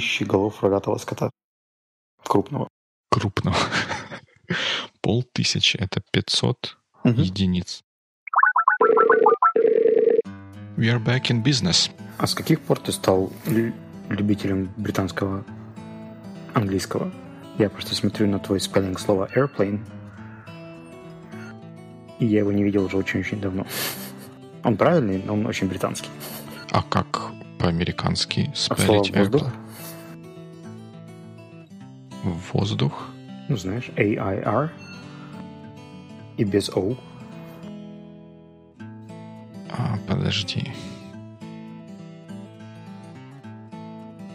полтысячи голов рогатого скота. Крупного. Крупного. Полтысячи — это 500 угу. единиц. We are back in business. А с каких пор ты стал любителем британского английского? Я просто смотрю на твой спеллинг слова airplane, и я его не видел уже очень-очень давно. Он правильный, но он очень британский. А как по-американски спелить а воздух? Воздух? Ну, знаешь, A-I-R и без O. А, подожди.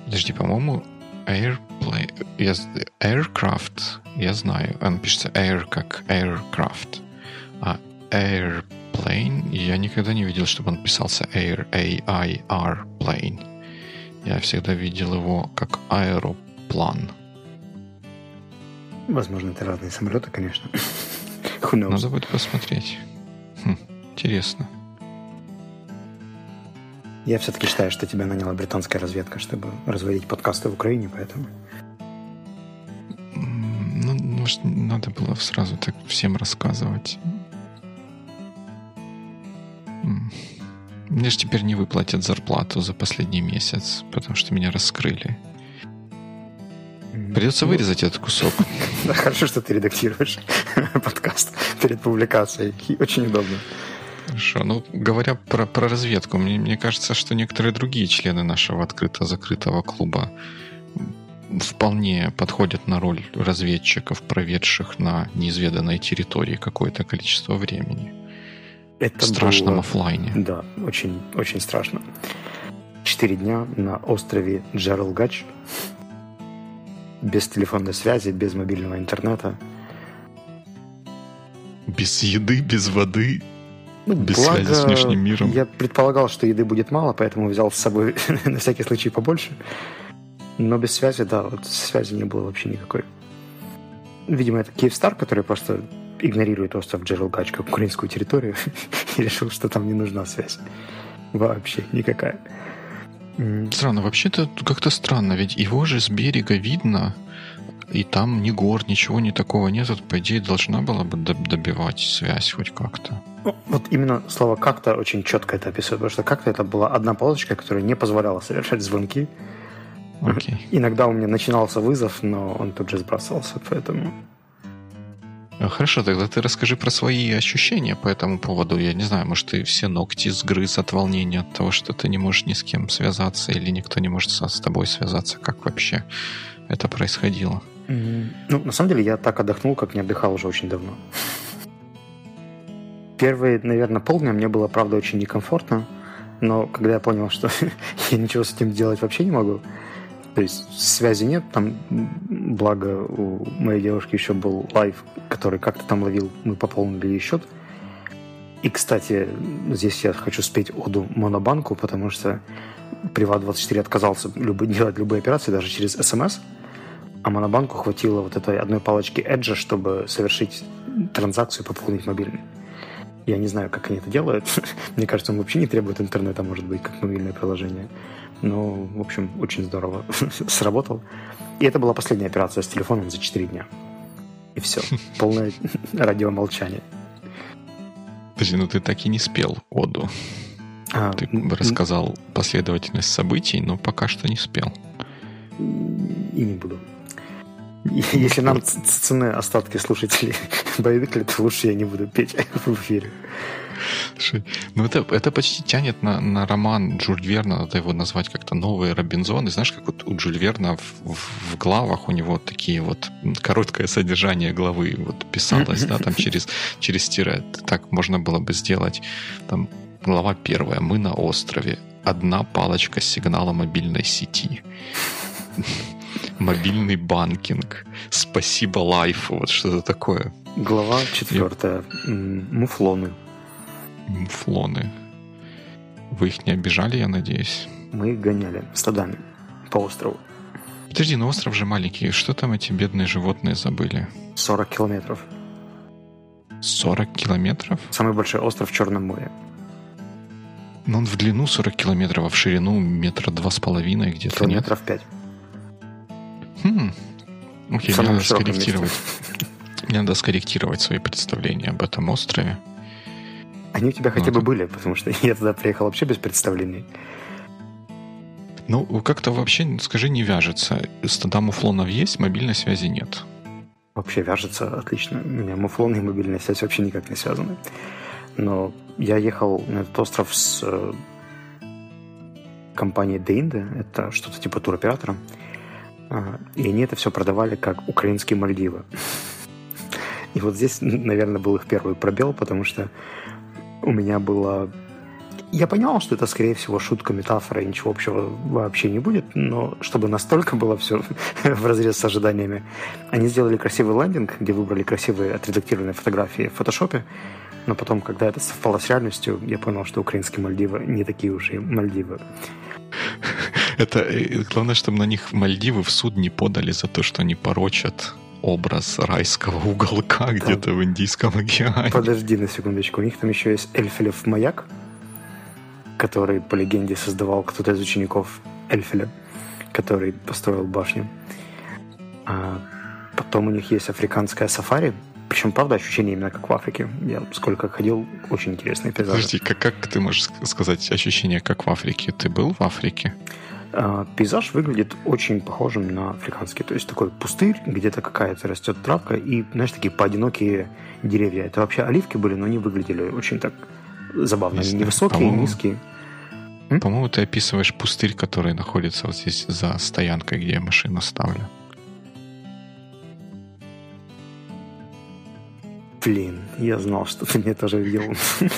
Подожди, по-моему, airplane... Я... Aircraft, я знаю. Он пишется air как aircraft. А airplane, я никогда не видел, чтобы он писался air, A-I-R, plane. Я всегда видел его как аэроплан. Возможно, это разные самолеты, конечно. Надо будет посмотреть. Хм, интересно. Я все-таки считаю, что тебя наняла британская разведка, чтобы разводить подкасты в Украине, поэтому... Ну, может, надо было сразу так всем рассказывать. Мне же теперь не выплатят зарплату за последний месяц, потому что меня раскрыли. Придется ну, вырезать этот кусок. Да, хорошо, что ты редактируешь подкаст перед публикацией. Очень удобно. Хорошо. Ну, говоря про, про разведку, мне, мне кажется, что некоторые другие члены нашего открыто-закрытого клуба вполне подходят на роль разведчиков, проведших на неизведанной территории какое-то количество времени. Это в страшном было, офлайне. Да, очень, очень страшно. Четыре дня на острове Джералгач без телефонной связи, без мобильного интернета. Без еды, без воды, ну, без благо, связи с внешним миром. Я предполагал, что еды будет мало, поэтому взял с собой на всякий случай побольше. Но без связи, да, вот связи не было вообще никакой. Видимо, это Киевстар, который просто игнорирует остров Джералгач как украинскую территорию и решил, что там не нужна связь. Вообще никакая. Странно, вообще-то как-то странно, ведь его же с берега видно, и там ни гор, ничего не такого нет, вот, по идее, должна была бы добивать связь хоть как-то. Ну, вот именно слово «как-то» очень четко это описывает, потому что «как-то» это была одна полосочка, которая не позволяла совершать звонки. Okay. Иногда у меня начинался вызов, но он тут же сбрасывался, поэтому... А, хорошо, тогда ты расскажи про свои ощущения по этому поводу. Я не знаю, может, ты все ногти сгрыз от волнения, от того, что ты не можешь ни с кем связаться, или никто не может с тобой связаться. Как вообще это происходило? Mm-hmm. Ну, на самом деле, я так отдохнул, как не отдыхал уже очень давно. Первые, наверное, полдня мне было, правда, очень некомфортно, но когда я понял, что я ничего с этим делать вообще не могу, то есть связи нет, там, благо у моей девушки еще был life, который как-то там ловил, мы пополнили ей счет. И, кстати, здесь я хочу спеть оду Монобанку, потому что Приват24 отказался любы, делать любые операции даже через СМС, а Монобанку хватило вот этой одной палочки Edge, чтобы совершить транзакцию пополнить мобильный. Я не знаю, как они это делают. Мне кажется, он вообще не требует интернета, может быть, как мобильное приложение. Но, в общем, очень здорово сработал. И это была последняя операция с телефоном за 4 дня. И все. Полное радиомолчание. Подожди, ну ты так и не спел оду. А, ты рассказал последовательность событий, но пока что не спел. И не буду. Если нам цены остатки слушателей боевикли, то лучше я не буду петь в эфире. Ну это, это почти тянет на, на роман Джуль Верна, надо его назвать как-то «Новые Робинзоны». Знаешь, как вот у Джуль Верна в, в, в главах у него такие вот короткое содержание главы вот писалось, да, там через, через тире. Так можно было бы сделать. Там глава первая. Мы на острове. Одна палочка сигнала мобильной сети мобильный банкинг, спасибо лайфу, вот что-то такое. Глава четвертая. И... Муфлоны. Муфлоны. Вы их не обижали, я надеюсь? Мы их гоняли стадами по острову. Подожди, ну остров же маленький. Что там эти бедные животные забыли? 40 километров. 40 километров? Самый большой остров в Черном море. Но он в длину 40 километров, а в ширину метра два с половиной где-то. Километров пять. Окей, мне надо скорректировать. Мне надо скорректировать свои представления об этом острове. Они у тебя хотя ну, бы были, потому что я туда приехал вообще без представлений. Ну, как-то вообще, скажи, не вяжется. Стада муфлонов есть, мобильной связи нет. Вообще вяжется отлично. У меня муфлон и мобильная связь вообще никак не связаны. Но я ехал на этот остров с э, компанией Деинде, это что-то типа туроператора, а, и они это все продавали как украинские Мальдивы. И вот здесь, наверное, был их первый пробел, потому что у меня было... Я понимал, что это, скорее всего, шутка, метафора, и ничего общего вообще не будет, но чтобы настолько было все в разрез с ожиданиями, они сделали красивый лендинг, где выбрали красивые отредактированные фотографии в фотошопе, но потом, когда это совпало с реальностью, я понял, что украинские Мальдивы не такие уж и Мальдивы. Это э, главное, чтобы на них Мальдивы в суд не подали за то, что они порочат образ райского уголка там. где-то в Индийском океане. Подожди на секундочку. У них там еще есть Эльфелев маяк, который, по легенде, создавал кто-то из учеников Эльфеля, который построил башню. А потом у них есть африканская сафари, причем, правда, ощущение именно как в Африке. Я сколько ходил, очень интересный пейзаж. Подожди, как, как ты можешь сказать ощущение как в Африке? Ты был в Африке? А, пейзаж выглядит очень похожим на африканский. То есть такой пустырь, где-то какая-то растет травка и, знаешь, такие поодинокие деревья. Это вообще оливки были, но они выглядели очень так забавно. Они невысокие, низкие. По-моему, ты описываешь пустырь, который находится вот здесь за стоянкой, где я машину ставлю. Блин, я знал, что ты мне тоже видел.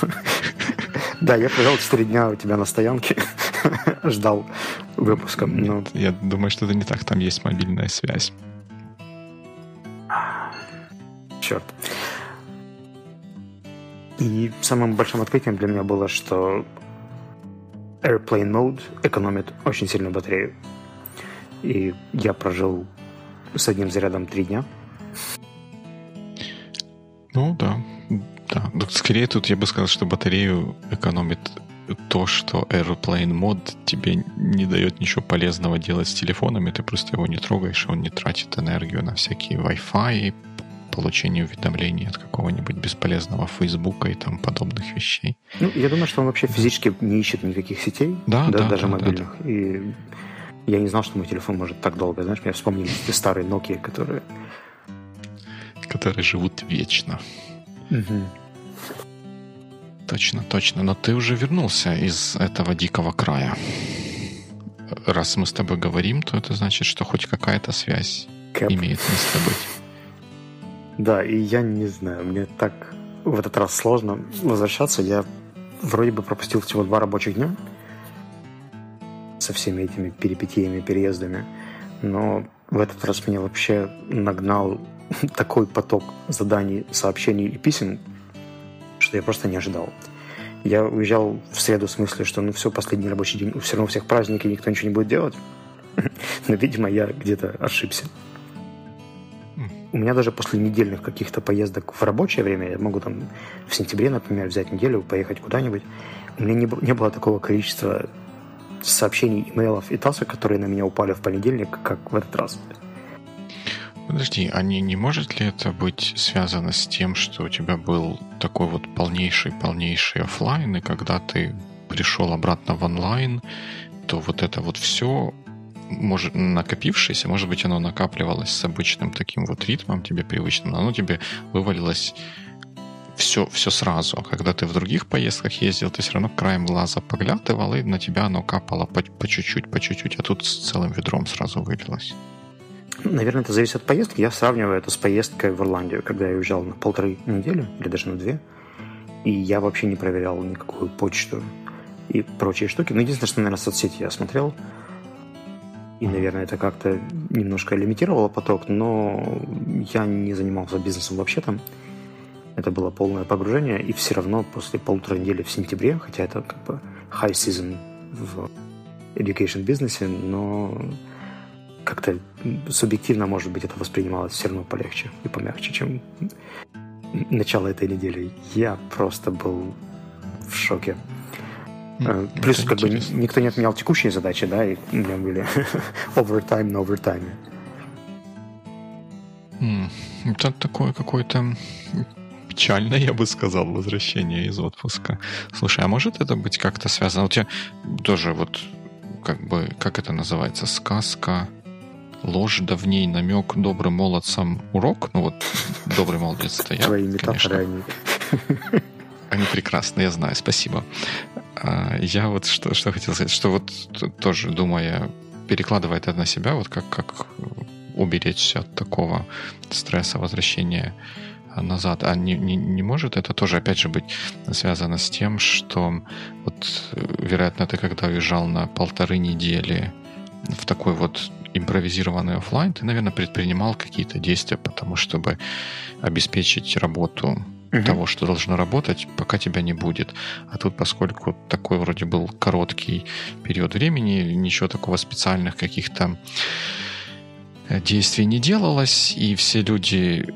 Да, я провел 4 дня у тебя на стоянке, ждал выпуска. Но... Я думаю, что это не так, там есть мобильная связь. Черт. И самым большим открытием для меня было, что Airplane Mode экономит очень сильно батарею. И я прожил с одним зарядом три дня. Ну да, да. Скорее тут я бы сказал, что батарею экономит то, что Airplane Mode тебе не дает ничего полезного делать с телефонами, ты просто его не трогаешь, и он не тратит энергию на всякие Wi-Fi, получение уведомлений от какого-нибудь бесполезного Фейсбука и там подобных вещей. Ну, я думаю, что он вообще физически не ищет никаких сетей, да, да, даже да, мобильных. Да, да. И я не знал, что мой телефон может так долго. Знаешь, мне вспомнили эти старые Nokia, которые... Которые живут вечно. Угу. Точно, точно. Но ты уже вернулся из этого дикого края. Раз мы с тобой говорим, то это значит, что хоть какая-то связь Кэп. имеет место быть. Да, и я не знаю, мне так в этот раз сложно возвращаться. Я вроде бы пропустил всего два рабочих дня со всеми этими перипетиями, переездами. Но в этот раз меня вообще нагнал такой поток заданий, сообщений и писем, что я просто не ожидал. Я уезжал в среду в смысле, что ну все, последний рабочий день, все равно у всех праздники, никто ничего не будет делать. Но, видимо, я где-то ошибся. У меня даже после недельных каких-то поездок в рабочее время, я могу там в сентябре, например, взять неделю, поехать куда-нибудь, у меня не, не было такого количества сообщений, имейлов и тасок, которые на меня упали в понедельник, как в этот раз. Подожди, а не, не может ли это быть связано с тем, что у тебя был такой вот полнейший-полнейший офлайн, и когда ты пришел обратно в онлайн, то вот это вот все может, накопившееся, может быть, оно накапливалось с обычным таким вот ритмом тебе привычным, но оно тебе вывалилось все, все сразу. А когда ты в других поездках ездил, ты все равно краем глаза поглядывал, и на тебя оно капало по, по чуть-чуть, по чуть-чуть, а тут с целым ведром сразу вылилось. Наверное, это зависит от поездки. Я сравниваю это с поездкой в Ирландию, когда я уезжал на полторы недели, или даже на две. И я вообще не проверял никакую почту и прочие штуки. Ну, единственное, что, наверное, соцсети я смотрел. И, наверное, это как-то немножко лимитировало поток, но я не занимался бизнесом вообще там. Это было полное погружение, и все равно после полутора недели в сентябре, хотя это как бы high season в education бизнесе, но как-то субъективно, может быть, это воспринималось все равно полегче и помягче, чем начало этой недели. Я просто был в шоке. Mm, Плюс, как интересно. бы, никто не отменял текущие задачи, да, и у меня были овертайм на овертайме. Это такое какое-то печальное, я бы сказал, возвращение из отпуска. Слушай, а может это быть как-то связано? У тебя тоже вот как бы, как это называется, сказка, ложь да в ней намек добрым молодцам урок? Ну вот, добрый молодец это я, Твои метафоры, они... Они прекрасны, я знаю, спасибо. А, я вот что, что хотел сказать, что вот тоже думая, перекладывая это на себя, вот как, как уберечься от такого стресса возвращения назад. А не, не, не может это тоже, опять же, быть связано с тем, что вот, вероятно, ты когда уезжал на полторы недели в такой вот импровизированный офлайн, ты, наверное, предпринимал какие-то действия, потому чтобы обеспечить работу угу. того, что должно работать, пока тебя не будет. А тут, поскольку такой вроде был короткий период времени, ничего такого специальных каких-то э, действий не делалось, и все люди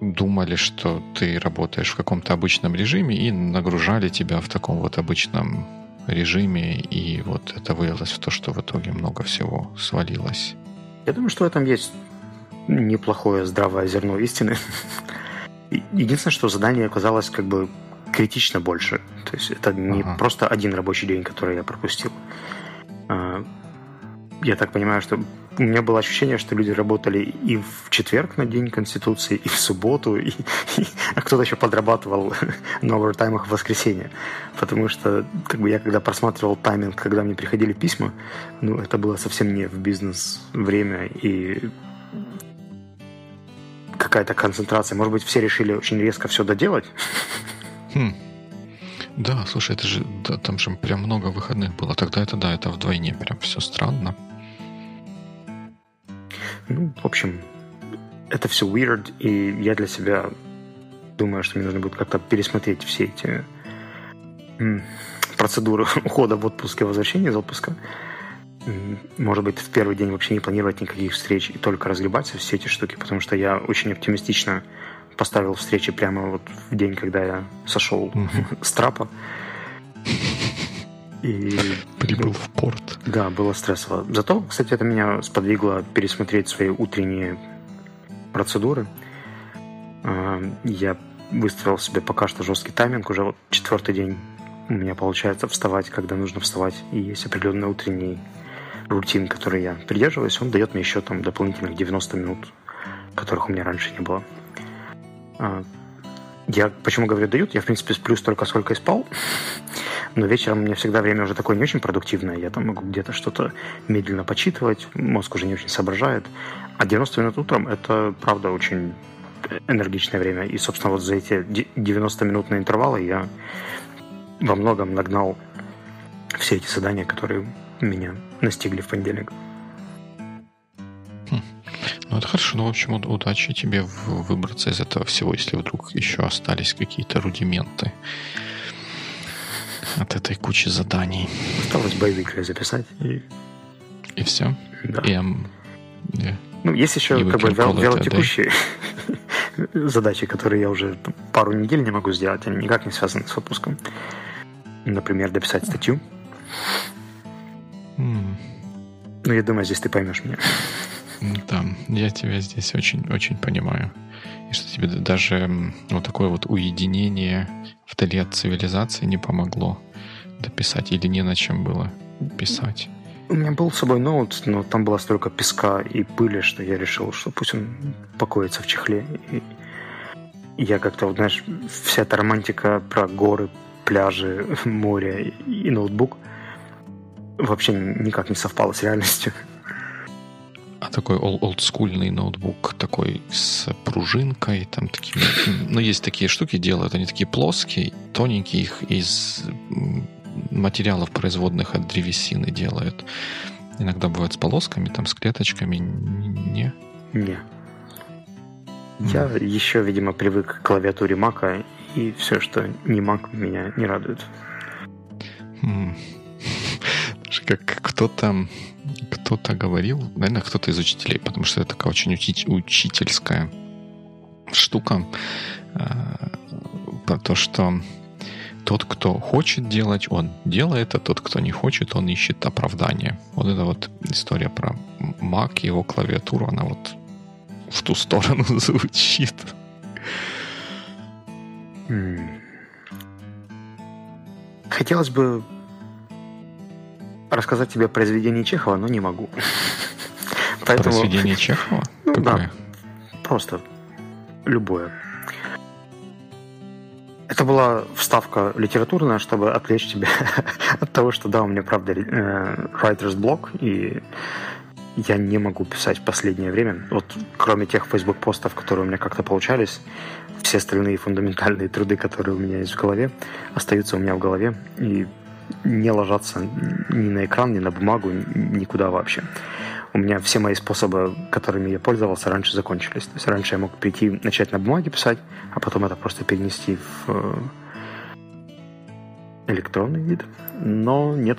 думали, что ты работаешь в каком-то обычном режиме и нагружали тебя в таком вот обычном режиме, и вот это вылилось в то, что в итоге много всего свалилось. Я думаю, что в этом есть неплохое здравое зерно истины. Единственное, что задание оказалось как бы критично больше. То есть это не ага. просто один рабочий день, который я пропустил. А, я так понимаю, что у меня было ощущение, что люди работали и в четверг на День Конституции, и в субботу, и, и, а кто-то еще подрабатывал на овертаймах в воскресенье. Потому что как бы я когда просматривал тайминг, когда мне приходили письма, ну, это было совсем не в бизнес время, и какая-то концентрация. Может быть, все решили очень резко все доделать? Хм. Да, слушай, это же да, там же прям много выходных было. Тогда это да, это вдвойне прям все странно. Ну, в общем, это все weird, и я для себя думаю, что мне нужно будет как-то пересмотреть все эти процедуры ухода в отпуск и возвращения из отпуска. Может быть, в первый день вообще не планировать никаких встреч и только разгребать все эти штуки, потому что я очень оптимистично поставил встречи прямо вот в день, когда я сошел mm-hmm. с трапа. И, Прибыл в порт. Да, было стрессово. Зато, кстати, это меня сподвигло пересмотреть свои утренние процедуры. А, я выставил себе пока что жесткий тайминг. Уже вот четвертый день у меня получается вставать, когда нужно вставать. И есть определенный утренний рутин, который я придерживаюсь. Он дает мне еще там дополнительных 90 минут, которых у меня раньше не было. А, я почему говорю дают? Я, в принципе, сплю столько, сколько и спал. Но вечером у меня всегда время уже такое не очень продуктивное. Я там могу где-то что-то медленно почитывать. Мозг уже не очень соображает. А 90 минут утром – это, правда, очень энергичное время. И, собственно, вот за эти 90-минутные интервалы я во многом нагнал все эти задания, которые меня настигли в понедельник. Хм. Ну, это хорошо. Ну, в общем, удачи тебе выбраться из этого всего, если вдруг еще остались какие-то рудименты от этой кучи заданий. Осталось боевик записать. И, и все? Да. И, yeah. Ну, есть еще как бы вяло, вялотекущие задачи, которые я уже пару недель не могу сделать. Они никак не связаны с отпуском. Например, дописать статью. Mm. Ну, я думаю, здесь ты поймешь меня. Да, я тебя здесь очень, очень понимаю. Что тебе даже вот такое вот уединение вдали от цивилизации не помогло дописать или не на чем было писать? У меня был с собой ноут, но там было столько песка и пыли, что я решил, что пусть он покоится в чехле. И я как-то, вот, знаешь, вся эта романтика про горы, пляжи, море и ноутбук вообще никак не совпала с реальностью. А такой олдскульный ноутбук, такой с пружинкой, там такими... Ну, есть такие штуки делают, они такие плоские, тоненькие, их из материалов производных от древесины делают. Иногда бывают с полосками, там с клеточками. Не? Не. Я mm. еще, видимо, привык к клавиатуре Мака, и все, что не Mac, меня не радует. Mm. Как кто-то кто-то говорил, наверное, кто-то из учителей, потому что это такая очень учительская штука э, про то, что тот, кто хочет делать, он делает, а тот, кто не хочет, он ищет оправдание. Вот эта вот история про Mac и его клавиатуру, она вот в ту сторону звучит. Хотелось бы рассказать тебе произведение Чехова, но не могу. Поэтому... Произведение Чехова? Ну, да, просто любое. Это была вставка литературная, чтобы отвлечь тебя от того, что да, у меня правда э, writer's block, и я не могу писать в последнее время. Вот кроме тех Facebook постов, которые у меня как-то получались, все остальные фундаментальные труды, которые у меня есть в голове, остаются у меня в голове и не ложатся ни на экран, ни на бумагу, никуда вообще. У меня все мои способы, которыми я пользовался, раньше закончились. То есть раньше я мог прийти, начать на бумаге писать, а потом это просто перенести в э, электронный вид. Но нет,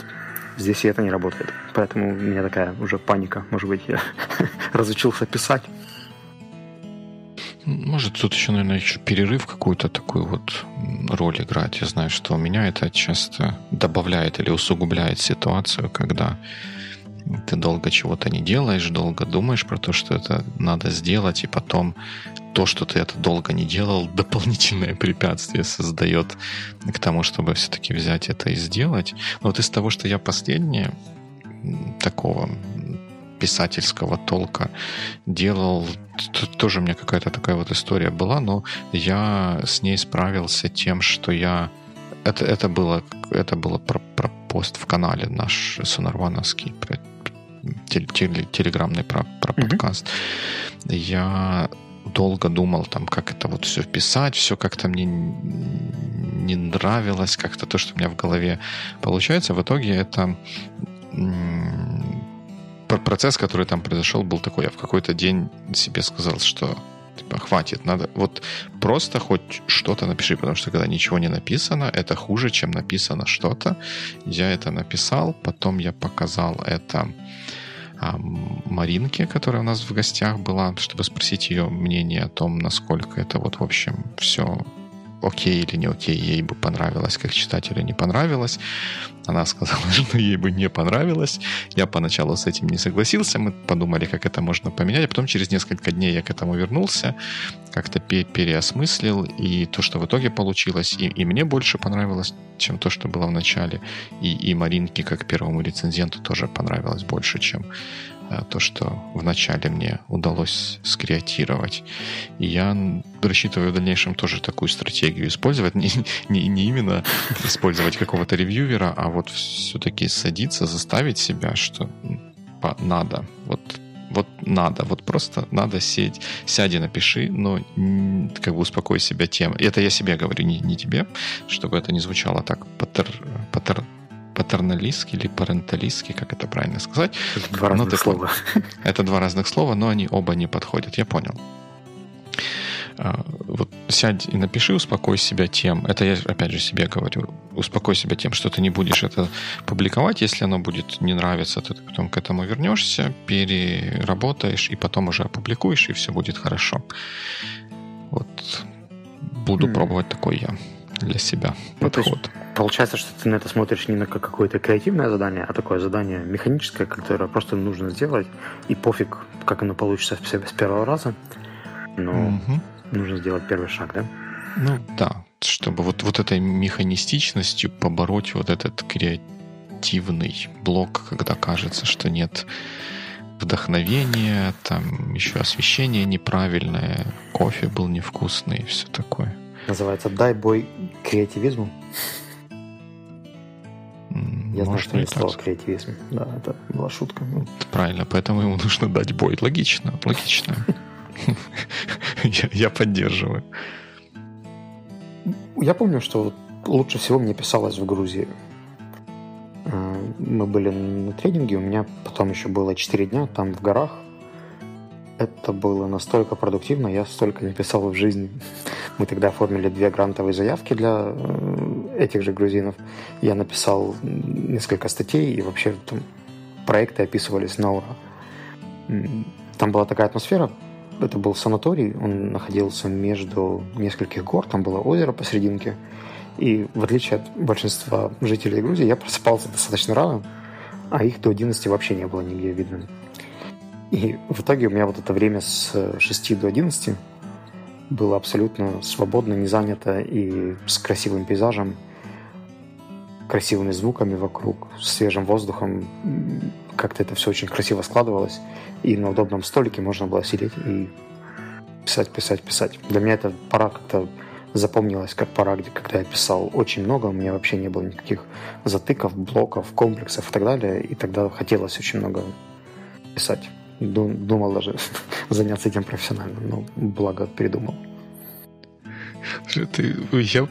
здесь и это не работает. Поэтому у меня такая уже паника. Может быть, я разучился писать. Может, тут еще, наверное, еще перерыв какую-то такую вот роль играть. Я знаю, что у меня это часто добавляет или усугубляет ситуацию, когда ты долго чего-то не делаешь, долго думаешь про то, что это надо сделать, и потом то, что ты это долго не делал, дополнительное препятствие создает к тому, чтобы все-таки взять это и сделать. Но вот из того, что я последнее такого писательского толка делал. Тоже у меня какая-то такая вот история была, но я с ней справился тем, что я... Это, это было, это было про, про пост в канале наш Сонарвановский, про, теле, теле, телеграммный про, про mm-hmm. подкаст. Я долго думал, там, как это вот все вписать, все как-то мне не нравилось, как-то то, что у меня в голове получается. В итоге это процесс, который там произошел, был такой. Я в какой-то день себе сказал, что типа, хватит, надо вот просто хоть что-то напиши, потому что когда ничего не написано, это хуже, чем написано что-то. Я это написал, потом я показал это а, Маринке, которая у нас в гостях была, чтобы спросить ее мнение о том, насколько это вот, в общем, все окей или не окей, ей бы понравилось, как читателю не понравилось. Она сказала, что ей бы не понравилось. Я поначалу с этим не согласился. Мы подумали, как это можно поменять. А потом через несколько дней я к этому вернулся, как-то переосмыслил. И то, что в итоге получилось, и, и мне больше понравилось, чем то, что было в начале. И, и Маринке, как первому рецензенту, тоже понравилось больше, чем то, что вначале мне удалось скреатировать. И я рассчитываю в дальнейшем тоже такую стратегию использовать. Не, не, не именно использовать какого-то ревьювера, а вот все-таки садиться, заставить себя, что надо. Вот вот надо, вот просто надо сесть, сядь и напиши, но как бы успокой себя тем. Это я себе говорю, не, не тебе, чтобы это не звучало так патер, патер, патерналистский или паренталистский, как это правильно сказать. Это два разных но слова. Это два разных слова, но они оба не подходят, я понял. А, вот сядь и напиши, успокой себя тем, это я опять же себе говорю, успокой себя тем, что ты не будешь это публиковать, если оно будет не нравиться, ты потом к этому вернешься, переработаешь и потом уже опубликуешь, и все будет хорошо. Вот буду mm. пробовать такой я для себя ну, подход. Получается, что ты на это смотришь не на как какое-то креативное задание, а такое задание механическое, которое просто нужно сделать, и пофиг, как оно получится с первого раза, но угу. нужно сделать первый шаг, да? Ну да, чтобы вот, вот этой механистичностью побороть вот этот креативный блок, когда кажется, что нет вдохновения, там еще освещение неправильное, кофе был невкусный и все такое. Называется «Дай бой креативизму». Я знаю, что не слово креативизм. Да, это была шутка. Ну. Правильно, поэтому ему нужно дать бой. Логично, логично. Я поддерживаю. Я помню, что лучше всего мне писалось в Грузии. А, мы были на тренинге, у меня потом еще было 4 дня там в горах. Это было настолько продуктивно, я столько не писал в жизни. Мы тогда оформили две грантовые заявки для э, этих же грузинов. Я написал несколько статей, и вообще там проекты описывались на ура. Там была такая атмосфера, это был санаторий, он находился между нескольких гор, там было озеро посерединке. И в отличие от большинства жителей Грузии, я просыпался достаточно рано, а их до 11 вообще не было нигде видно. И в итоге у меня вот это время с 6 до 11 было абсолютно свободно, не занято и с красивым пейзажем, красивыми звуками вокруг, свежим воздухом. Как-то это все очень красиво складывалось. И на удобном столике можно было сидеть и писать, писать, писать. Для меня эта пора как-то запомнилась как пора, где, когда я писал очень много, у меня вообще не было никаких затыков, блоков, комплексов и так далее. И тогда хотелось очень много писать. Думал даже заняться этим профессионально, но благо передумал. Ты, я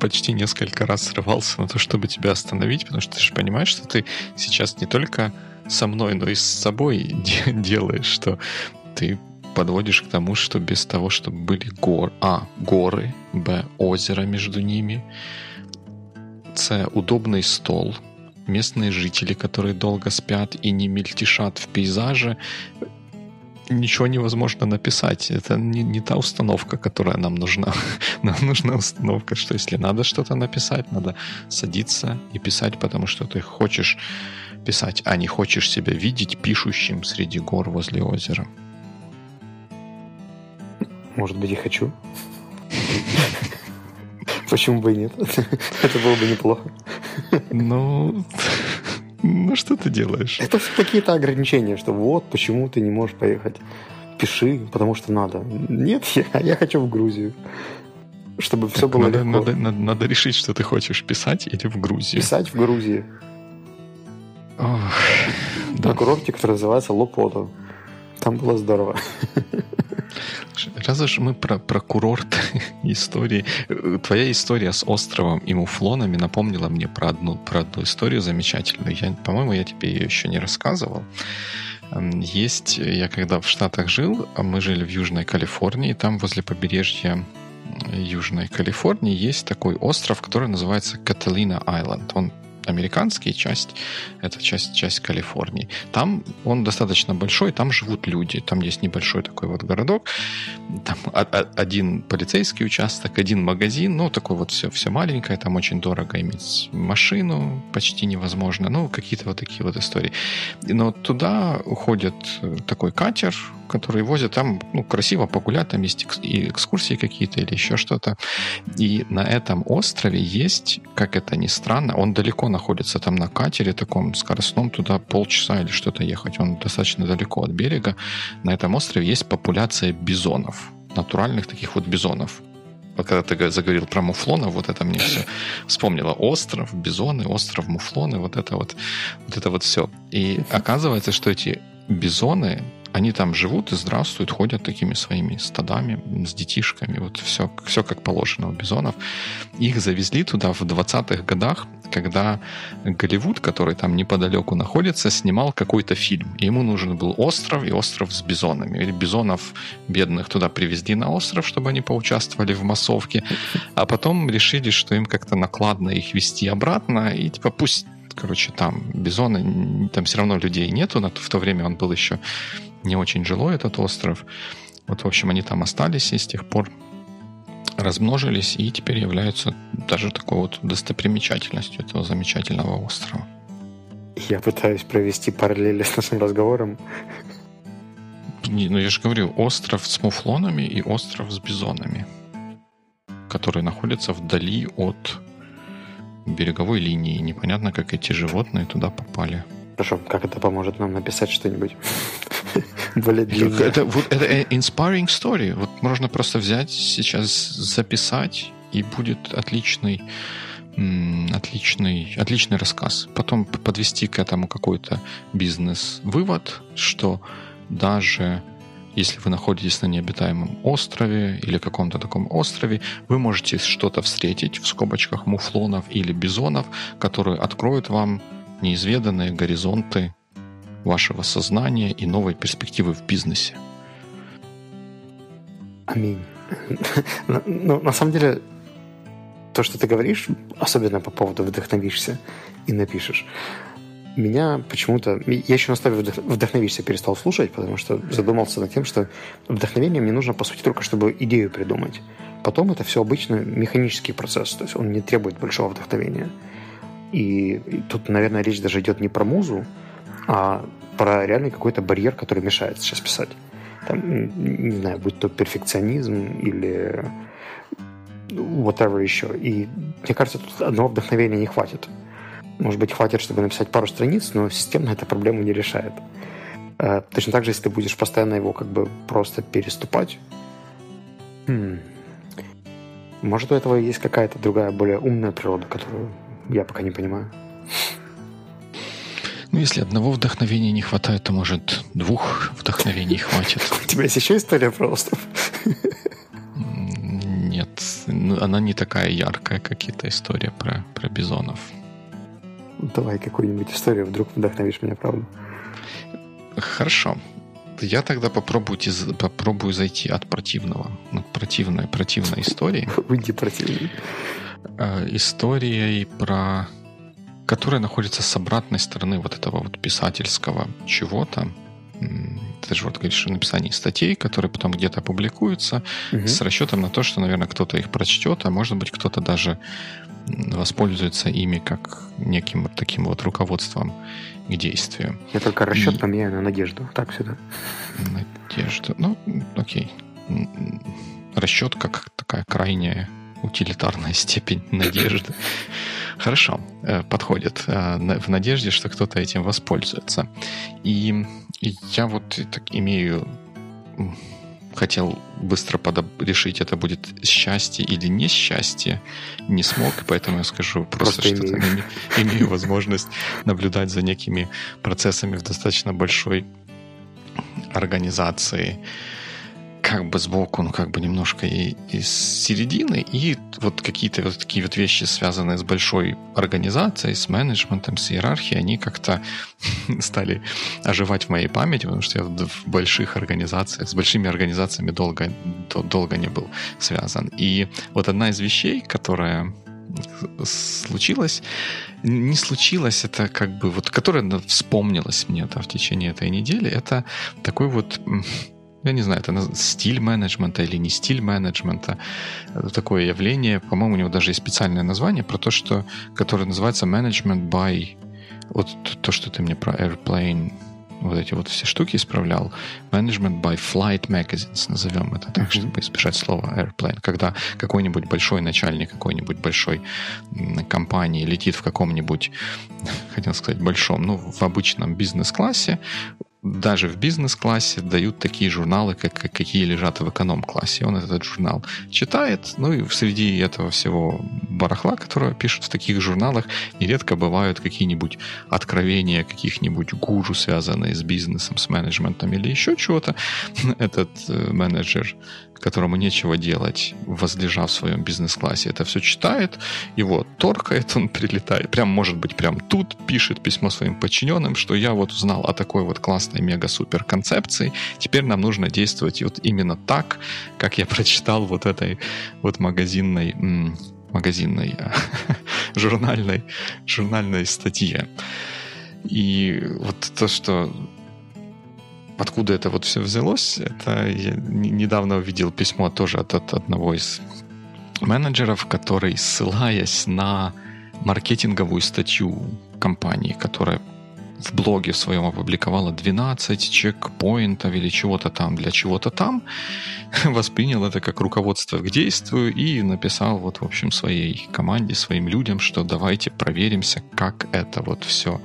почти несколько раз срывался на то, чтобы тебя остановить, потому что ты же понимаешь, что ты сейчас не только со мной, но и с собой делаешь, что ты подводишь к тому, что без того, чтобы были гор, а, горы, б, озеро между ними, с, удобный стол, местные жители, которые долго спят и не мельтешат в пейзаже, ничего невозможно написать. Это не, не та установка, которая нам нужна. Нам нужна установка, что если надо что-то написать, надо садиться и писать, потому что ты хочешь писать, а не хочешь себя видеть пишущим среди гор возле озера. Может быть, и хочу. Почему бы и нет? Это было бы неплохо. Ну, ну что ты делаешь? Это какие-то ограничения, что вот почему ты не можешь поехать. Пиши, потому что надо. Нет, я, я хочу в Грузию. Чтобы все было надо, легко. Надо, надо, надо решить, что ты хочешь писать или в Грузию. Писать в Грузии. Ох, да. На курорте, который называется Лопото. Там было здорово. Раз уж мы про, про курорт истории. Твоя история с островом и муфлонами напомнила мне про одну, про одну историю замечательную. Я, по-моему, я тебе ее еще не рассказывал. Есть, я когда в Штатах жил, а мы жили в Южной Калифорнии, там возле побережья Южной Калифорнии есть такой остров, который называется Каталина Айленд. Он американский, часть это часть, часть Калифорнии. Там он достаточно большой, там живут люди. Там есть небольшой такой вот городок. Там один полицейский участок, один магазин, ну, такой вот все, все маленькое, там очень дорого иметь машину, почти невозможно. Ну, какие-то вот такие вот истории. Но туда уходит такой катер, которые возят там, ну, красиво погулять, там есть экскурсии какие-то или еще что-то. И на этом острове есть, как это ни странно, он далеко находится там на катере таком скоростном, туда полчаса или что-то ехать. Он достаточно далеко от берега. На этом острове есть популяция бизонов, натуральных таких вот бизонов. Когда ты заговорил про муфлонов, вот это мне все вспомнило. Остров, бизоны, остров, муфлоны, вот это вот, вот это вот все. И оказывается, что эти бизоны они там живут и здравствуют, ходят такими своими стадами с детишками. Вот все, все как положено у бизонов. Их завезли туда в 20-х годах, когда Голливуд, который там неподалеку находится, снимал какой-то фильм. Ему нужен был остров и остров с бизонами. Или бизонов бедных туда привезли на остров, чтобы они поучаствовали в массовке. А потом решили, что им как-то накладно их вести обратно. И типа пусть короче, там бизоны, там все равно людей нету, в то время он был еще не очень жилой этот остров. Вот, в общем, они там остались и с тех пор размножились и теперь являются даже такой вот достопримечательностью этого замечательного острова. Я пытаюсь провести параллели с нашим разговором. Не, ну я же говорю, остров с муфлонами и остров с бизонами, которые находятся вдали от береговой линии. Непонятно, как эти животные туда попали. Хорошо, как это поможет нам написать что-нибудь? более. Это, вот, это inspiring story. Вот можно просто взять сейчас, записать, и будет отличный отличный, отличный рассказ. Потом подвести к этому какой-то бизнес-вывод, что даже если вы находитесь на необитаемом острове или каком-то таком острове, вы можете что-то встретить в скобочках муфлонов или бизонов, которые откроют вам неизведанные горизонты вашего сознания и новой перспективы в бизнесе. Аминь. Ну, на самом деле, то, что ты говоришь, особенно по поводу вдохновишься и напишешь, меня почему-то... Я еще на стадии вдохновишься перестал слушать, потому что задумался над тем, что вдохновение мне нужно, по сути, только чтобы идею придумать. Потом это все обычно механический процесс, то есть он не требует большого вдохновения. И тут, наверное, речь даже идет не про музу, а про реальный какой-то барьер, который мешает сейчас писать. Там, не знаю, будь то перфекционизм или whatever еще. И мне кажется, тут одного вдохновения не хватит. Может быть, хватит, чтобы написать пару страниц, но системно эта проблему не решает. Э, точно так же, если ты будешь постоянно его как бы просто переступать, хм, может, у этого есть какая-то другая, более умная природа, которую я пока не понимаю. Ну, если одного вдохновения не хватает, то, может, двух вдохновений хватит. У тебя есть еще история про остров? Нет, ну, она не такая яркая, как эта история про, про бизонов. Давай какую-нибудь историю, вдруг вдохновишь меня, правда. Хорошо. Я тогда попробую, попробую зайти от противного. От противной, противной истории. Уйди противный. Э, историей про которая находится с обратной стороны вот этого вот писательского чего-то. Ты же вот говоришь о написании статей, которые потом где-то опубликуются, угу. с расчетом на то, что, наверное, кто-то их прочтет, а может быть, кто-то даже воспользуется ими как неким вот таким вот руководством к действию. Я только расчет И... поменяю на надежду. Так всегда. Надежда. Ну, окей. Расчет как такая крайняя утилитарная степень надежды. Хорошо, э, подходит э, в надежде, что кто-то этим воспользуется. И я вот так имею хотел быстро подоб... решить, это будет счастье или несчастье, не смог, поэтому я скажу просто, просто что имею. имею возможность наблюдать за некими процессами в достаточно большой организации как бы сбоку, ну как бы немножко и из середины, и вот какие-то вот такие вот вещи, связанные с большой организацией, с менеджментом, с иерархией, они как-то стали оживать в моей памяти, потому что я в больших организациях, с большими организациями долго, долго не был связан. И вот одна из вещей, которая случилась, не случилось, это как бы вот, которая вспомнилась мне да, в течение этой недели, это такой вот я не знаю, это стиль менеджмента или не стиль менеджмента, такое явление, по-моему, у него даже есть специальное название про то, что, которое называется management by, вот то, что ты мне про airplane, вот эти вот все штуки исправлял. Management by Flight Magazines, назовем это так, чтобы избежать слова airplane. Когда какой-нибудь большой начальник какой-нибудь большой компании летит в каком-нибудь, хотел сказать, большом, ну, в обычном бизнес-классе, даже в бизнес-классе дают такие журналы, как, какие лежат в эконом-классе. Он этот журнал читает, ну и среди этого всего барахла, которое пишут в таких журналах, нередко бывают какие-нибудь откровения каких-нибудь гуру, связанные с бизнесом, с менеджментом или еще чего-то. Этот э, менеджер которому нечего делать, возлежав в своем бизнес-классе, это все читает, его торкает, он прилетает, прям, может быть, прям тут пишет письмо своим подчиненным, что я вот узнал о такой вот классной мега-супер концепции, теперь нам нужно действовать вот именно так, как я прочитал вот этой вот магазинной магазинной, журнальной, журнальной статье. И вот то, что откуда это вот все взялось, это я недавно увидел письмо тоже от, от одного из менеджеров, который, ссылаясь на маркетинговую статью компании, которая в блоге своем опубликовала 12 чекпоинтов или чего-то там для чего-то там, воспринял это как руководство к действию и написал вот, в общем, своей команде, своим людям, что давайте проверимся, как это вот все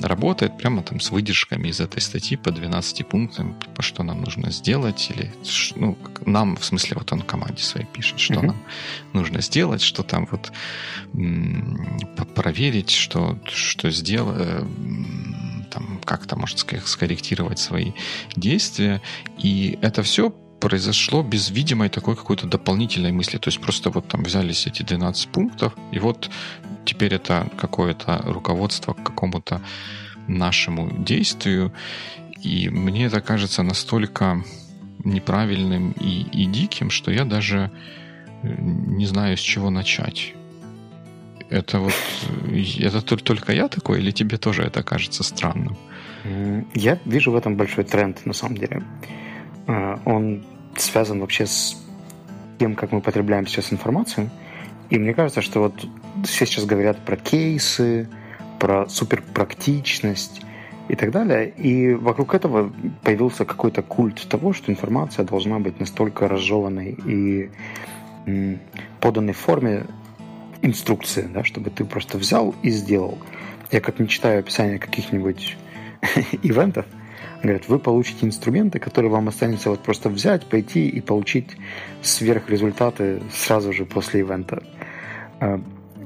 работает прямо там с выдержками из этой статьи по 12 пунктам, по что нам нужно сделать, или ну, нам, в смысле, вот он команде своей пишет, что mm-hmm. нам нужно сделать, что там вот проверить, что, что сделать, э, там как-то, может сказать, скорректировать свои действия. И это все произошло без видимой такой какой-то дополнительной мысли. То есть просто вот там взялись эти 12 пунктов, и вот теперь это какое-то руководство к какому-то нашему действию. И мне это кажется настолько неправильным и, и диким, что я даже э, не знаю, с чего начать. Это вот э, это только я такой, или тебе тоже это кажется странным? Я вижу в этом большой тренд, на самом деле. А, он связан вообще с тем, как мы потребляем сейчас информацию. И мне кажется, что вот все сейчас говорят про кейсы, про суперпрактичность. и так далее. И вокруг этого появился какой-то культ того, что информация должна быть настолько разжеванной и поданной в форме инструкции, да, чтобы ты просто взял и сделал. Я как не читаю описание каких-нибудь ивентов, говорят, вы получите инструменты, которые вам останется вот просто взять, пойти и получить сверхрезультаты сразу же после ивента. А,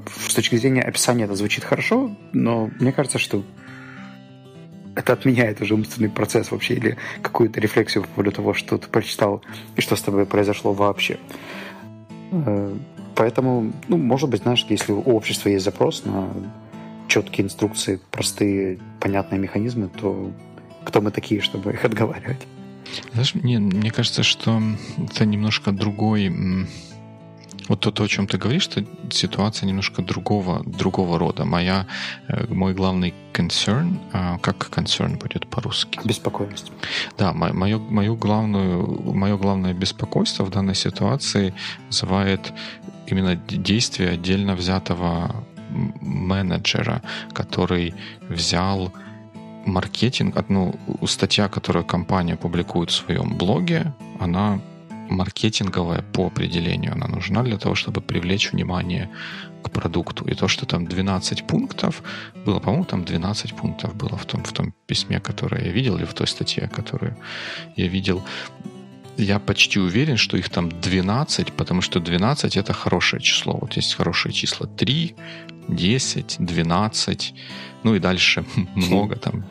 с точки зрения описания это звучит хорошо, но мне кажется, что это отменяет уже умственный процесс вообще или какую-то рефлексию по поводу того, что ты прочитал и что с тобой произошло вообще. Э, поэтому, ну, может быть, знаешь, если у общества есть запрос на четкие инструкции, простые, понятные механизмы, то кто мы такие, чтобы их отговаривать? Знаешь, мне, мне кажется, что это немножко другой вот то, о чем ты говоришь, что ситуация немножко другого, другого рода. Моя, э, мой главный concern, а, как concern будет по-русски? Беспокойность. Да, мое, мою главную, мое главное беспокойство в данной ситуации вызывает именно действие отдельно взятого менеджера, который взял маркетинг, ну, статья, которую компания публикует в своем блоге, она маркетинговая по определению. Она нужна для того, чтобы привлечь внимание к продукту. И то, что там 12 пунктов было, по-моему, там 12 пунктов было в том, в том письме, которое я видел, или в той статье, которую я видел. Я почти уверен, что их там 12, потому что 12 это хорошее число. Вот есть хорошие числа 3, 10, 12, ну и дальше много там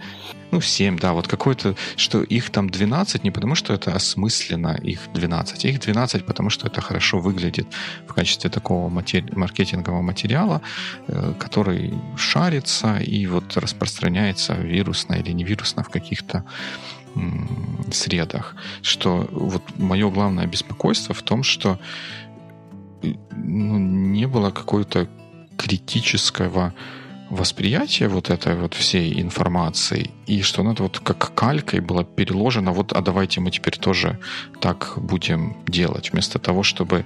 ну, 7, да, вот какой-то, что их там 12 не потому, что это осмысленно их 12, а их 12, потому что это хорошо выглядит в качестве такого матери- маркетингового материала, э, который шарится и вот распространяется вирусно или невирусно в каких-то средах. Что вот мое главное беспокойство в том, что э, ну, не было какой-то критического восприятие вот этой вот всей информации, и что она вот как калькой была переложена, вот, а давайте мы теперь тоже так будем делать, вместо того, чтобы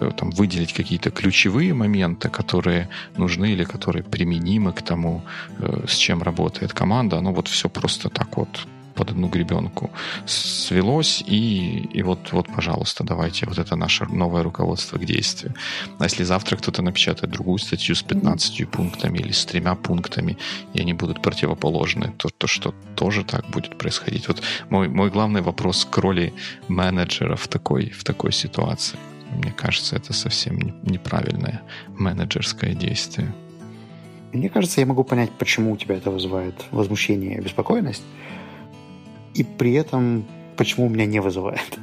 э, там выделить какие-то ключевые моменты, которые нужны или которые применимы к тому, э, с чем работает команда, оно вот все просто так вот под одну гребенку свелось, и, и вот, вот, пожалуйста, давайте, вот это наше новое руководство к действию. А если завтра кто-то напечатает другую статью с 15 пунктами или с тремя пунктами, и они будут противоположны, то, то что тоже так будет происходить. Вот мой, мой главный вопрос к роли менеджера в такой, в такой ситуации. Мне кажется, это совсем неправильное менеджерское действие. Мне кажется, я могу понять, почему у тебя это вызывает возмущение и беспокойность и при этом почему у меня не вызывает.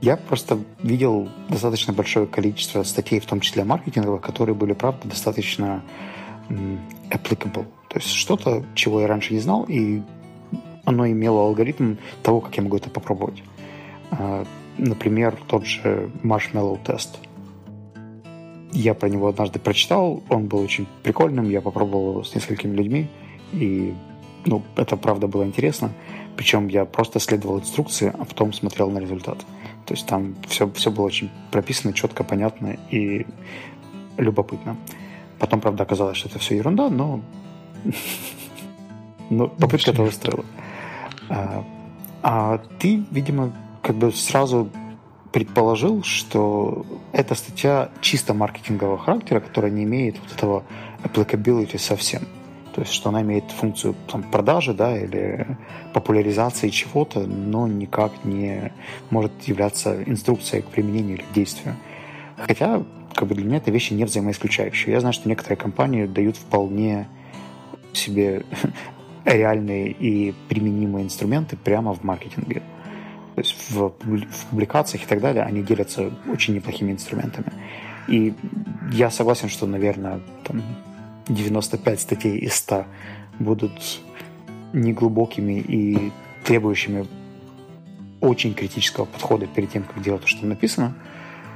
Я просто видел достаточно большое количество статей, в том числе маркетинговых, которые были, правда, достаточно applicable. То есть что-то, чего я раньше не знал, и оно имело алгоритм того, как я могу это попробовать. А, например, тот же Marshmallow тест. Я про него однажды прочитал, он был очень прикольным, я попробовал его с несколькими людьми, и ну, это правда было интересно. Причем я просто следовал инструкции, а потом смотрел на результат. То есть там все, все было очень прописано, четко, понятно и любопытно. Потом, правда, оказалось, что это все ерунда, но, но попытка этого стоила. А, а ты, видимо, как бы сразу предположил, что эта статья чисто маркетингового характера, которая не имеет вот этого applicability совсем. То есть, что она имеет функцию там, продажи да, или популяризации чего-то, но никак не может являться инструкцией к применению или к действию. Хотя, как бы для меня это вещи не взаимоисключающие. Я знаю, что некоторые компании дают вполне себе реальные и применимые инструменты прямо в маркетинге. То есть в, в публикациях и так далее они делятся очень неплохими инструментами. И я согласен, что, наверное, там, 95 статей из 100 будут неглубокими и требующими очень критического подхода перед тем, как делать то, что написано,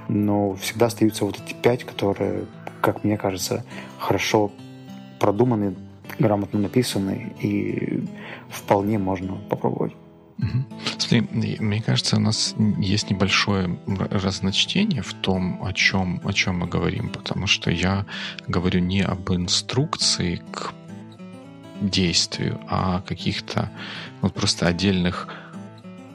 но всегда остаются вот эти пять, которые, как мне кажется, хорошо продуманы, грамотно написаны и вполне можно попробовать. Смотри, мне кажется, у нас есть небольшое разночтение в том, о чем, о чем мы говорим, потому что я говорю не об инструкции к действию, а о каких-то вот просто отдельных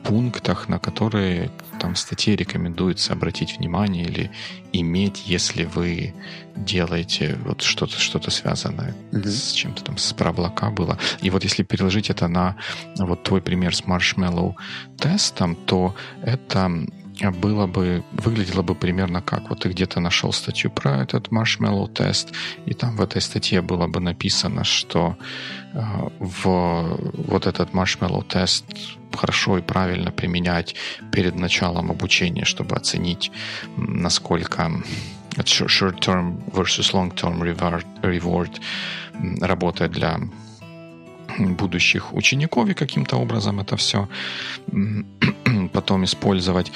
пунктах, на которые там в статье рекомендуется обратить внимание или иметь, если вы делаете вот что-то что связанное mm-hmm. с чем-то там, с про облака было. И вот если переложить это на вот твой пример с маршмеллоу тестом, то это было бы, выглядело бы примерно как. Вот ты где-то нашел статью про этот marshmallow тест, и там в этой статье было бы написано, что э, в вот этот marshmallow тест хорошо и правильно применять перед началом обучения, чтобы оценить, насколько short-term versus long-term reward, reward работает для будущих учеников и каким-то образом это все потом использовать.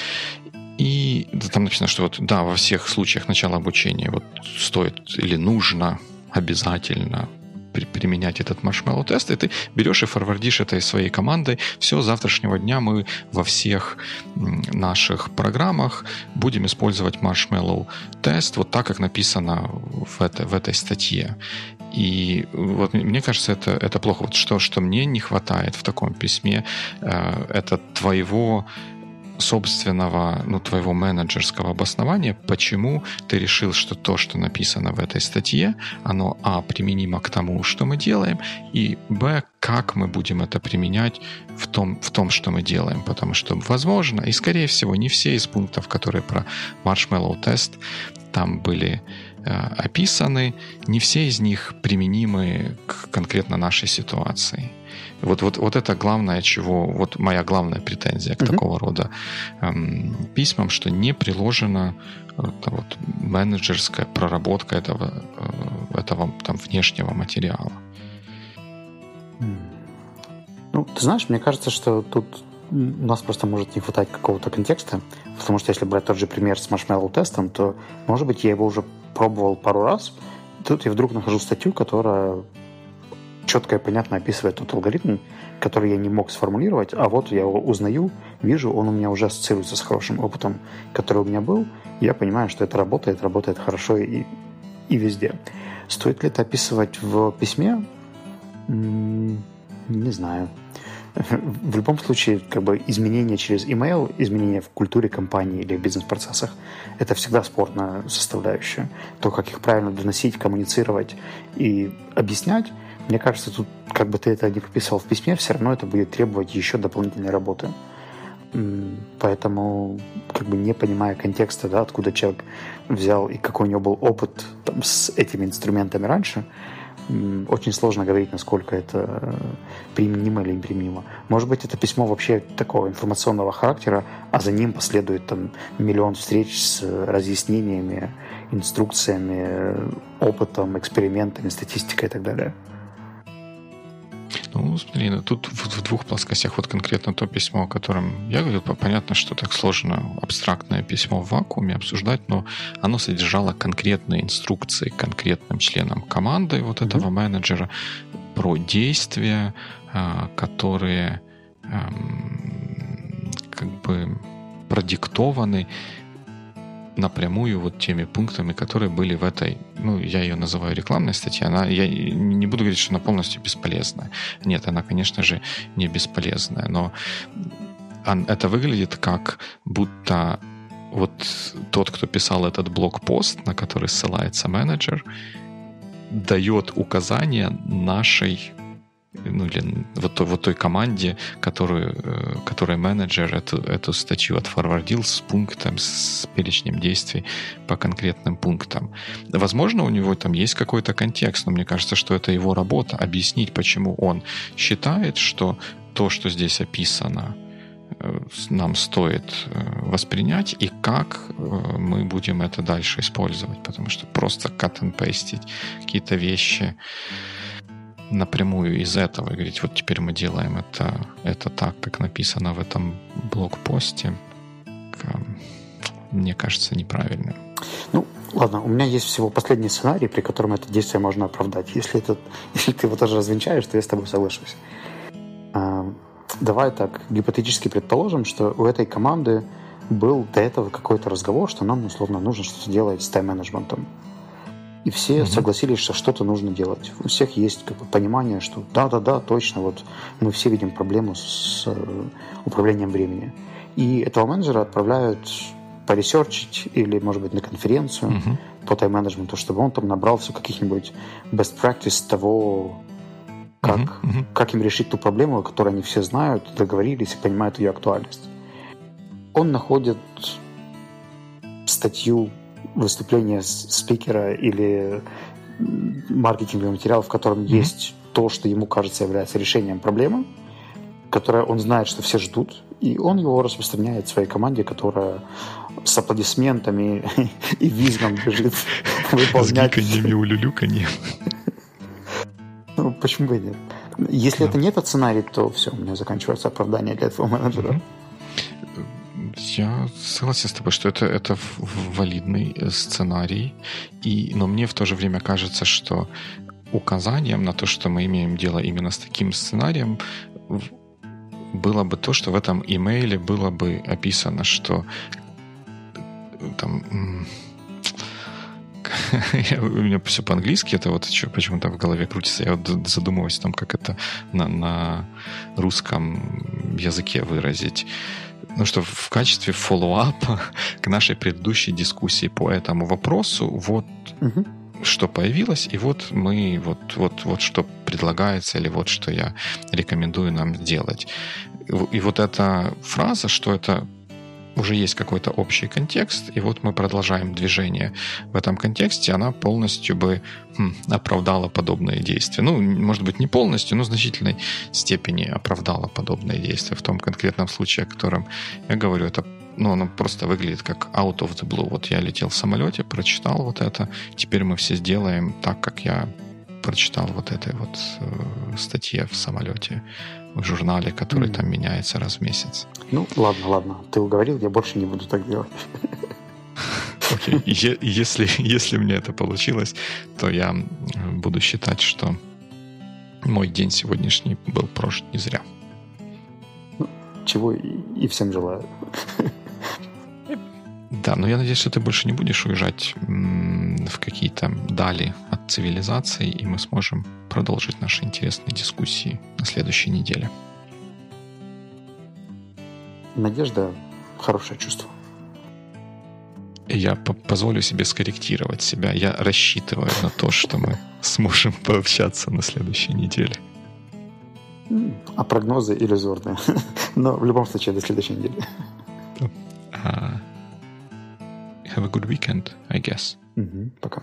И там написано, что вот да, во всех случаях начала обучения вот стоит или нужно обязательно применять этот маршмеллоу тест, и ты берешь и форвардишь этой своей командой. Все, с завтрашнего дня мы во всех наших программах будем использовать маршмеллоу тест вот так, как написано в, это, в этой статье. И вот мне кажется, это, это плохо. Вот что, что мне не хватает в таком письме, э, это твоего собственного, ну, твоего менеджерского обоснования, почему ты решил, что то, что написано в этой статье, оно, а, применимо к тому, что мы делаем, и, б, как мы будем это применять в том, в том, что мы делаем. Потому что, возможно, и, скорее всего, не все из пунктов, которые про Marshmallow тест там были описаны, не все из них применимы к конкретно нашей ситуации. Вот, вот, вот это главное, чего, вот моя главная претензия к uh-huh. такого рода эм, письмам, что не приложена это вот менеджерская проработка этого, э, этого там внешнего материала. Ну, ты знаешь, мне кажется, что тут у нас просто может не хватать какого-то контекста, потому что если брать тот же пример с маршмеллоу тестом, то, может быть, я его уже пробовал пару раз, тут я вдруг нахожу статью, которая четко и понятно описывает тот алгоритм, который я не мог сформулировать, а вот я его узнаю, вижу, он у меня уже ассоциируется с хорошим опытом, который у меня был, я понимаю, что это работает, работает хорошо и, и везде. Стоит ли это описывать в письме? Не знаю. В любом случае, как бы изменения через email, изменения в культуре компании или в бизнес-процессах, это всегда спорная составляющая. То, как их правильно доносить, коммуницировать и объяснять, мне кажется, тут, как бы ты это не прописал в письме, все равно это будет требовать еще дополнительной работы. Поэтому, как бы не понимая контекста, да, откуда человек взял и какой у него был опыт там, с этими инструментами раньше, очень сложно говорить, насколько это применимо или неприменимо. Может быть, это письмо вообще такого информационного характера, а за ним последует там миллион встреч с разъяснениями, инструкциями, опытом, экспериментами, статистикой и так далее. Ну, смотри, ну, тут в, в двух плоскостях. Вот конкретно то письмо, о котором я говорил, понятно, что так сложно абстрактное письмо в вакууме обсуждать, но оно содержало конкретные инструкции конкретным членам команды вот mm-hmm. этого менеджера про действия, а, которые как бы продиктованы напрямую вот теми пунктами, которые были в этой, ну, я ее называю рекламной статьей, она, я не буду говорить, что она полностью бесполезная. Нет, она, конечно же, не бесполезная, но это выглядит как будто вот тот, кто писал этот блокпост, на который ссылается менеджер, дает указания нашей ну или вот, вот той команде, которую, э, которой менеджер эту, эту статью отфорвардил с пунктом, с перечнем действий по конкретным пунктам. Возможно, у него там есть какой-то контекст, но мне кажется, что это его работа объяснить, почему он считает, что то, что здесь описано, э, нам стоит э, воспринять и как мы будем это дальше использовать, потому что просто cut and paste какие-то вещи, напрямую из этого и говорить, вот теперь мы делаем это, это так, как написано в этом блокпосте, мне кажется неправильным. Ну, ладно, у меня есть всего последний сценарий, при котором это действие можно оправдать. Если, это, если ты его тоже развенчаешь, то я с тобой соглашусь. А, давай так, гипотетически предположим, что у этой команды был до этого какой-то разговор, что нам, условно, нужно что-то делать с тайм-менеджментом. И все угу. согласились, что что-то нужно делать. У всех есть как бы, понимание, что да-да-да, точно, вот мы все видим проблему с э, управлением времени. И этого менеджера отправляют поресерчить или, может быть, на конференцию uh по тайм-менеджменту, чтобы он там набрался каких-нибудь best practice того, как, uh uh как им решить ту проблему, которую они все знают, договорились и понимают ее актуальность. Он находит статью выступления спикера или маркетинговый материал, в котором mm есть то, что ему кажется является решением проблемы, которое он знает, что все ждут, и он его распространяет своей команде, которая с аплодисментами и визгом бежит выполнять. С гиканьем и улюлюканьем. Ну, почему бы и нет? Если это не этот сценарий, то все, у меня заканчивается оправдание для этого менеджера. Я согласен с тобой, что это, это валидный э, сценарий, и, но мне в то же время кажется, что указанием на то, что мы имеем дело именно с таким сценарием, было бы то, что в этом имейле было бы описано, что э, там у меня все по-английски, это вот что почему-то в голове крутится. Я вот задумываюсь о том, как это на, на русском языке выразить. Ну что, в качестве фоллоуапа к нашей предыдущей дискуссии по этому вопросу, вот угу. что появилось, и вот мы, вот, вот, вот что предлагается, или вот что я рекомендую нам сделать. И вот эта фраза, что это уже есть какой-то общий контекст, и вот мы продолжаем движение в этом контексте, она полностью бы хм, оправдала подобные действия. Ну, может быть, не полностью, но в значительной степени оправдала подобные действия. В том конкретном случае, о котором я говорю, это ну, оно просто выглядит как out of the blue. Вот я летел в самолете, прочитал вот это, теперь мы все сделаем так, как я прочитал вот этой вот э, статье в самолете в журнале, который mm. там меняется раз в месяц. Ну, ладно, ладно. Ты уговорил, я больше не буду так делать. Окей. Okay. Если, если мне это получилось, то я буду считать, что мой день сегодняшний был прожит не зря. Ну, чего и всем желаю. Да, но я надеюсь, что ты больше не будешь уезжать в какие-то дали от цивилизации, и мы сможем продолжить наши интересные дискуссии на следующей неделе. Надежда – хорошее чувство. Я позволю себе скорректировать себя. Я рассчитываю на то, что мы сможем пообщаться на следующей неделе. А прогнозы иллюзорные. Но в любом случае до следующей недели. Uh, have a good weekend, I guess. Угу, пока.